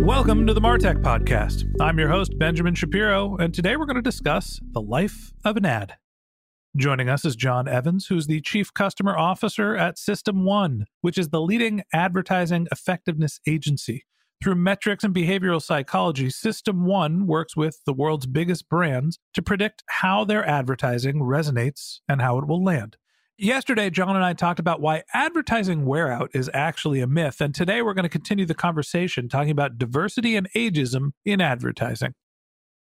Welcome to the Martech Podcast. I'm your host, Benjamin Shapiro, and today we're going to discuss the life of an ad. Joining us is Jon Evans, who's the Chief Customer Officer at System One, which is the leading advertising effectiveness agency. Through metrics and behavioral psychology, System One works with the world's biggest brands to predict how their advertising resonates and how it will land. Yesterday, Jon and I talked about why advertising wear out is actually a myth. And today we're going to continue the conversation talking about diversity and ageism in advertising.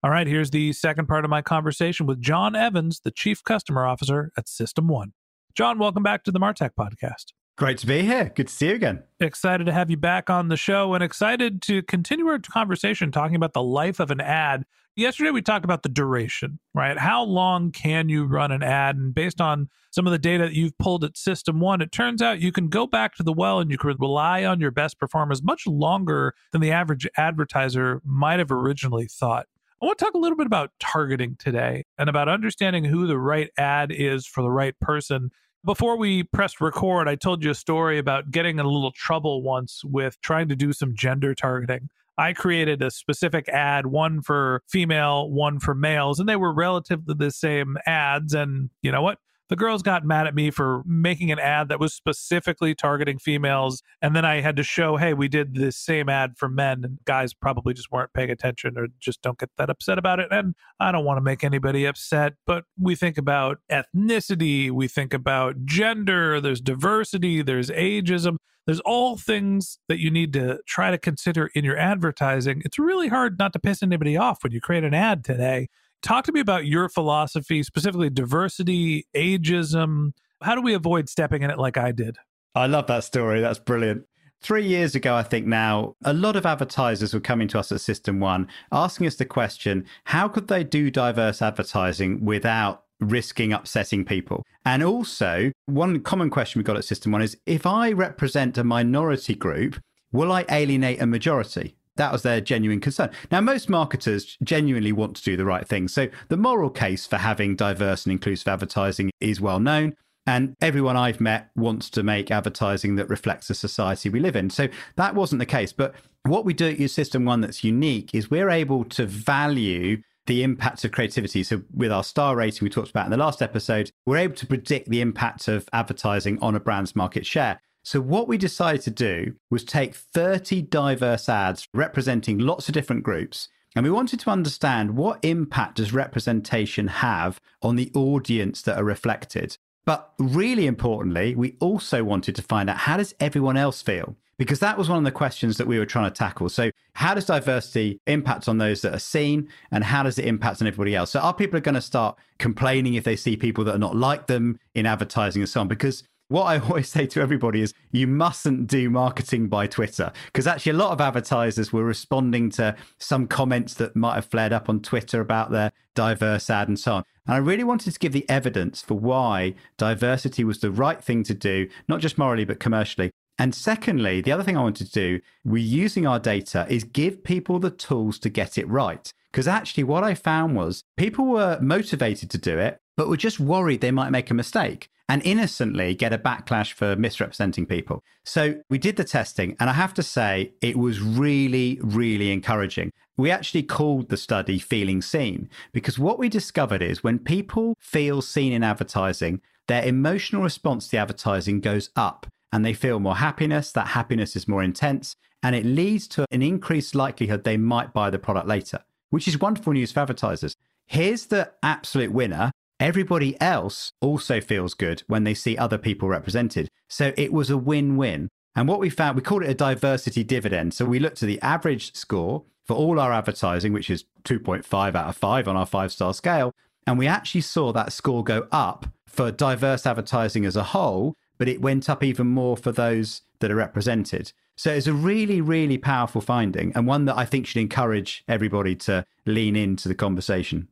All right, here's the second part of my conversation with Jon Evans, the Chief Customer Officer at System One. Jon, welcome back to the Martech podcast. Great to be here. Good to see you again. Excited to have you back on the show and excited to continue our conversation talking about the life of an ad Yesterday, we talked about the duration, right? How long can you run an ad? And based on some of the data that you've pulled at System One, it turns out you can go back to the well and you can rely on your best performers much longer than the average advertiser might have originally thought. I want to talk a little bit about targeting today and about understanding who the right ad is for the right person. Before we pressed record, I told you a story about getting in a little trouble once with trying to do some gender targeting. I created a specific ad, one for female, one for males, and they were relatively the same ads. And you know what? The girls got mad at me for making an ad that was specifically targeting females. And then I had to show, hey, we did this same ad for men, and guys probably just weren't paying attention or just don't get that upset about it. And I don't want to make anybody upset, but we think about ethnicity, we think about gender, there's diversity, there's ageism. There's all things that you need to try to consider in your advertising. It's really hard not to piss anybody off when you create an ad today. Talk to me about your philosophy, specifically diversity, ageism. How do we avoid stepping in it like I did? I love that story. That's brilliant. Three years ago, I think now, a lot of advertisers were coming to us at System One asking us the question how could they do diverse advertising without risking upsetting people? And also, one common question we got at System One is if I represent a minority group, will I alienate a majority? That was their genuine concern. Now, most marketers genuinely want to do the right thing. So the moral case for having diverse and inclusive advertising is well known. And everyone I've met wants to make advertising that reflects the society we live in. So that wasn't the case. But what we do at your System One that's unique is we're able to value the impact of creativity. So, with our star rating we talked about in the last episode, we're able to predict the impact of advertising on a brand's market share. So, what we decided to do was take 30 diverse ads representing lots of different groups. And we wanted to understand what impact does representation have on the audience that are reflected. But really importantly, we also wanted to find out how does everyone else feel? Because that was one of the questions that we were trying to tackle. So, how does diversity impact on those that are seen, and how does it impact on everybody else? So, are people are going to start complaining if they see people that are not like them in advertising and so on? Because what I always say to everybody is you mustn't do marketing by Twitter because actually a lot of advertisers were responding to some comments that might have flared up on Twitter about their diverse ad and so on. And I really wanted to give the evidence for why diversity was the right thing to do, not just morally, but commercially. And secondly, the other thing I wanted to do, we're using our data, is give people the tools to get it right. Because actually, what I found was people were motivated to do it, but were just worried they might make a mistake and innocently get a backlash for misrepresenting people. So we did the testing, and I have to say, it was really, really encouraging. We actually called the study Feeling Seen because what we discovered is when people feel seen in advertising, their emotional response to advertising goes up and they feel more happiness. That happiness is more intense and it leads to an increased likelihood they might buy the product later, which is wonderful news for advertisers. Here's the absolute winner everybody else also feels good when they see other people represented. So it was a win win. And what we found, we called it a diversity dividend. So we looked at the average score for all our advertising, which is 2.5 out of 5 on our five star scale. And we actually saw that score go up for diverse advertising as a whole, but it went up even more for those that are represented. So it's a really, really powerful finding and one that I think should encourage everybody to lean into the conversation.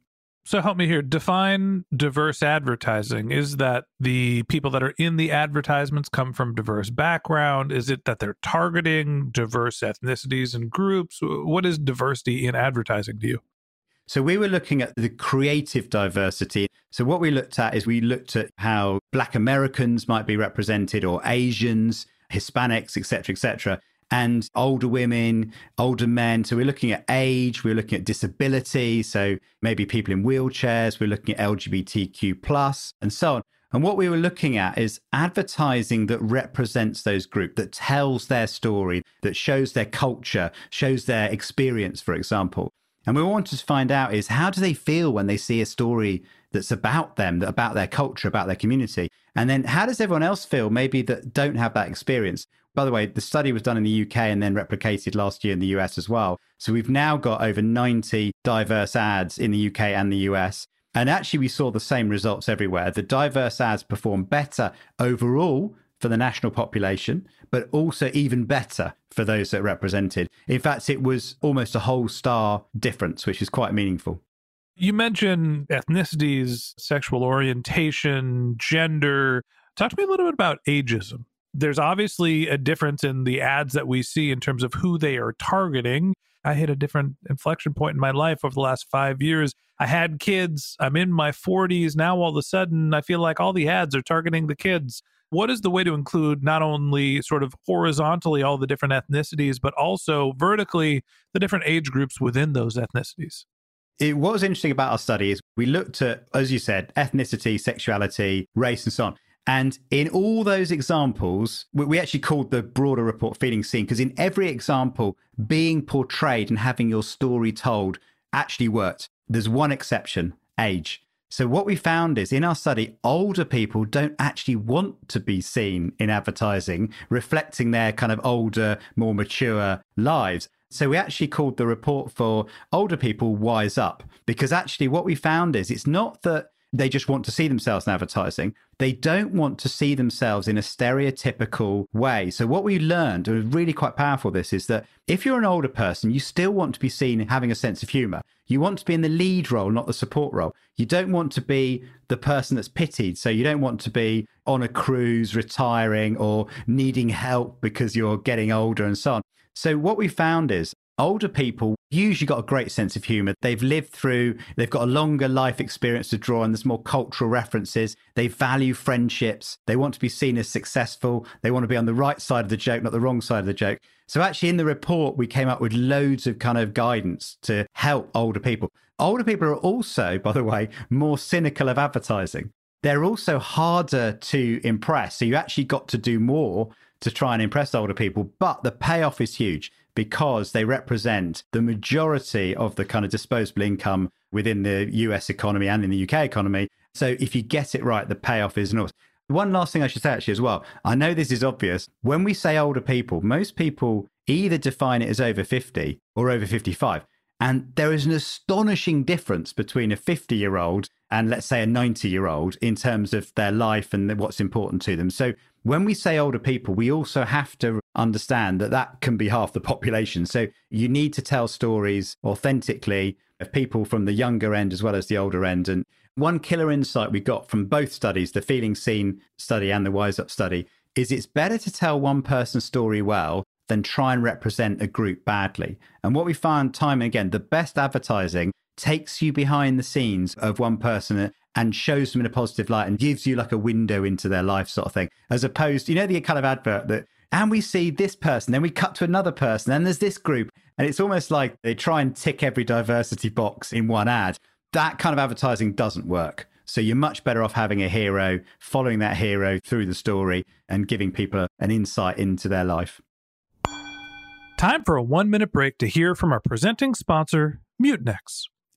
So help me here. Define diverse advertising. Is that the people that are in the advertisements come from diverse background? Is it that they're targeting diverse ethnicities and groups? What is diversity in advertising to you? So we were looking at the creative diversity. So what we looked at is we looked at how black Americans might be represented or Asians, Hispanics, etc., etc and older women, older men. So we're looking at age, we're looking at disability. So maybe people in wheelchairs, we're looking at LGBTQ plus and so on. And what we were looking at is advertising that represents those groups, that tells their story, that shows their culture, shows their experience, for example. And we wanted to find out is how do they feel when they see a story that's about them, about their culture, about their community? And then how does everyone else feel, maybe that don't have that experience? By the way, the study was done in the UK and then replicated last year in the US as well. So we've now got over 90 diverse ads in the UK and the US. And actually, we saw the same results everywhere. The diverse ads perform better overall for the national population, but also even better for those that represented. In fact, it was almost a whole star difference, which is quite meaningful. You mentioned ethnicities, sexual orientation, gender. Talk to me a little bit about ageism there's obviously a difference in the ads that we see in terms of who they are targeting. I hit a different inflection point in my life over the last five years. I had kids. I'm in my 40s. Now, all of a sudden, I feel like all the ads are targeting the kids. What is the way to include not only sort of horizontally all the different ethnicities, but also vertically the different age groups within those ethnicities? It, what was interesting about our study is we looked at, as you said, ethnicity, sexuality, race, and so on. And in all those examples, we actually called the broader report feeling seen because in every example, being portrayed and having your story told actually worked. There's one exception age. So, what we found is in our study, older people don't actually want to be seen in advertising, reflecting their kind of older, more mature lives. So, we actually called the report for older people Wise Up because actually, what we found is it's not that they just want to see themselves in advertising. They don't want to see themselves in a stereotypical way. So, what we learned, and really quite powerful, this is that if you're an older person, you still want to be seen having a sense of humor. You want to be in the lead role, not the support role. You don't want to be the person that's pitied. So, you don't want to be on a cruise, retiring, or needing help because you're getting older and so on. So, what we found is older people usually got a great sense of humor. They've lived through, they've got a longer life experience to draw on. There's more cultural references. They value friendships. They want to be seen as successful. They want to be on the right side of the joke, not the wrong side of the joke. So, actually, in the report, we came up with loads of kind of guidance to help older people. Older people are also, by the way, more cynical of advertising. They're also harder to impress. So, you actually got to do more to try and impress older people, but the payoff is huge because they represent the majority of the kind of disposable income within the US economy and in the UK economy. So if you get it right, the payoff is enormous. One last thing I should say actually as well. I know this is obvious. When we say older people, most people either define it as over 50 or over 55. And there is an astonishing difference between a 50 year old and let's say a 90 year old in terms of their life and what's important to them. So when we say older people, we also have to understand that that can be half the population. So you need to tell stories authentically of people from the younger end as well as the older end. And one killer insight we got from both studies, the Feeling Seen study and the Wise Up study, is it's better to tell one person's story well than try and represent a group badly. And what we found time and again, the best advertising takes you behind the scenes of one person and shows them in a positive light and gives you like a window into their life sort of thing as opposed you know the kind of advert that and we see this person then we cut to another person then there's this group and it's almost like they try and tick every diversity box in one ad. That kind of advertising doesn't work. So you're much better off having a hero following that hero through the story and giving people an insight into their life. Time for a one minute break to hear from our presenting sponsor, Mutinex.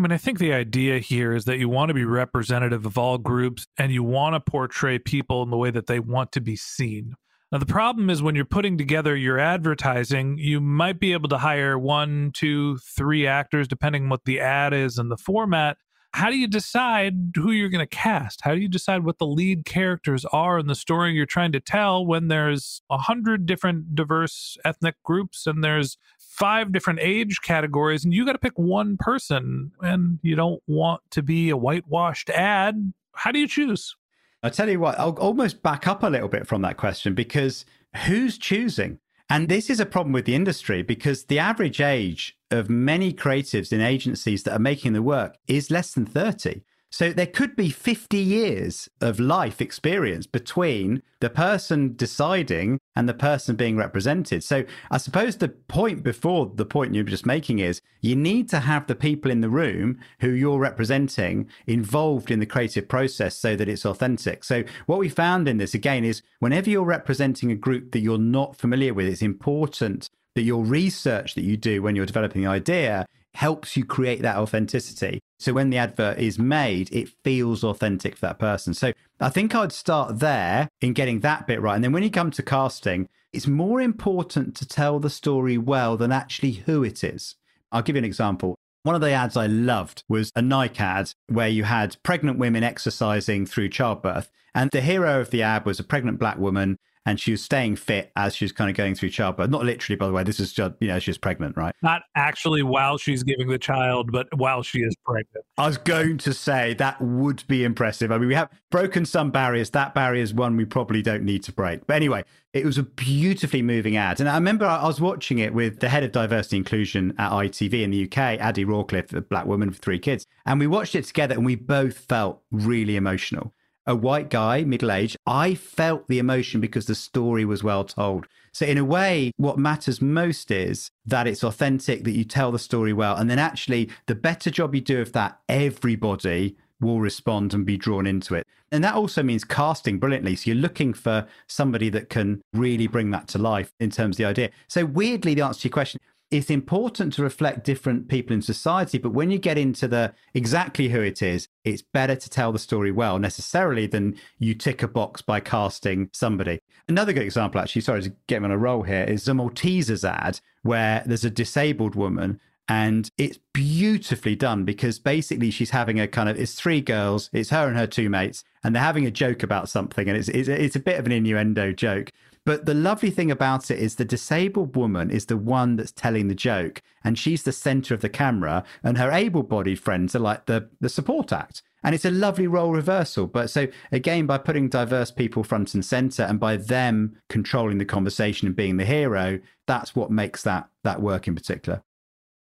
I mean, I think the idea here is that you want to be representative of all groups and you want to portray people in the way that they want to be seen. Now, the problem is when you're putting together your advertising, you might be able to hire one, two, three actors, depending on what the ad is and the format. How do you decide who you're going to cast? How do you decide what the lead characters are in the story you're trying to tell when there's a hundred different diverse ethnic groups and there's five different age categories and you got to pick one person and you don't want to be a whitewashed ad? How do you choose? I tell you what, I'll almost back up a little bit from that question because who's choosing? And this is a problem with the industry because the average age of many creatives in agencies that are making the work is less than 30. So there could be 50 years of life experience between the person deciding and the person being represented. So I suppose the point before the point you're just making is you need to have the people in the room who you're representing involved in the creative process so that it's authentic. So what we found in this again is whenever you're representing a group that you're not familiar with, it's important that your research that you do when you're developing the idea helps you create that authenticity. So when the advert is made, it feels authentic for that person. So I think I'd start there in getting that bit right. And then when you come to casting, it's more important to tell the story well than actually who it is. I'll give you an example. One of the ads I loved was a Nike ad where you had pregnant women exercising through childbirth. And the hero of the ad was a pregnant black woman and she was staying fit as she's kind of going through childbirth. Not literally, by the way. This is just you know she's pregnant, right? Not actually while she's giving the child, but while she is pregnant. I was going to say that would be impressive. I mean, we have broken some barriers. That barrier is one we probably don't need to break. But anyway, it was a beautifully moving ad, and I remember I was watching it with the head of diversity inclusion at ITV in the UK, Ade Rawcliffe, a black woman with three kids, and we watched it together, and we both felt really emotional a white guy, middle aged, I felt the emotion because the story was well told. So, in a way, what matters most is that it's authentic, that you tell the story well. And then, actually, the better job you do of that, everybody will respond and be drawn into it. And that also means casting brilliantly. So, you're looking for somebody that can really bring that to life in terms of the idea. So, weirdly, the answer to your question, it's important to reflect different people in society, but when you get into the exactly who it is, it's better to tell the story well necessarily than you tick a box by casting somebody. Another good example, actually, sorry to get on a roll here, is the Maltesers ad where there's a disabled woman And it's beautifully done because basically she's having a kind of, it's three girls, it's her and her two mates, and they're having a joke about something. And it's, it's, it's a bit of an innuendo joke. But the lovely thing about it is the disabled woman is the one that's telling the joke, and she's the center of the camera, and her able bodied friends are like the, the support act. And it's a lovely role reversal. But so, again, by putting diverse people front and center and by them controlling the conversation and being the hero, that's what makes that, that work in particular.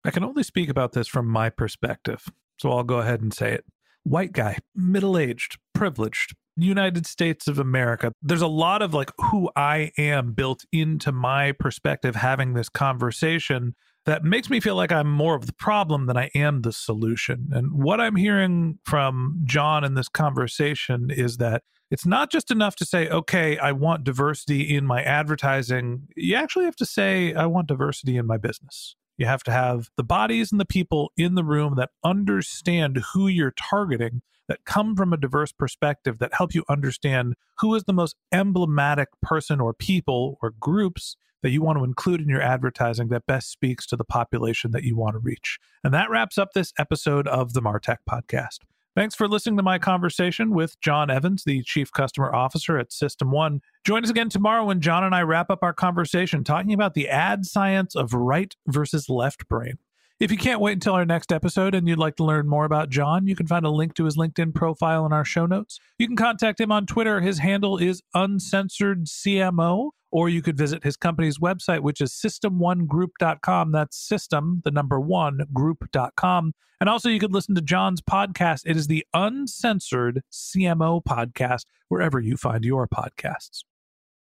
I can only speak about this from my perspective. So I'll go ahead and say it. White guy, middle aged, privileged, United States of America. There's a lot of like who I am built into my perspective having this conversation that makes me feel like I'm more of the problem than I am the solution. And what I'm hearing from Jon in this conversation is that it's not just enough to say, okay, I want diversity in my advertising. You actually have to say, I want diversity in my business. You have to have the bodies and the people in the room that understand who you're targeting, that come from a diverse perspective, that help you understand who is the most emblematic person or people or groups that you want to include in your advertising that best speaks to the population that you want to reach. And that wraps up this episode of the Martech Podcast. Thanks for listening to my conversation with Jon Evans, the Chief Customer Officer at System One. Join us again tomorrow when Jon and I wrap up our conversation talking about the ad science of right versus left brain. If you can't wait until our next episode and you'd like to learn more about Jon, you can find a link to his LinkedIn profile in our show notes. You can contact him on Twitter. His handle is uncensored CMO or you could visit his company's website, which is system1group.com. That's system, the number one, group.com. And also, you could listen to Jon's podcast. It is the Uncensored CMO podcast, wherever you find your podcasts.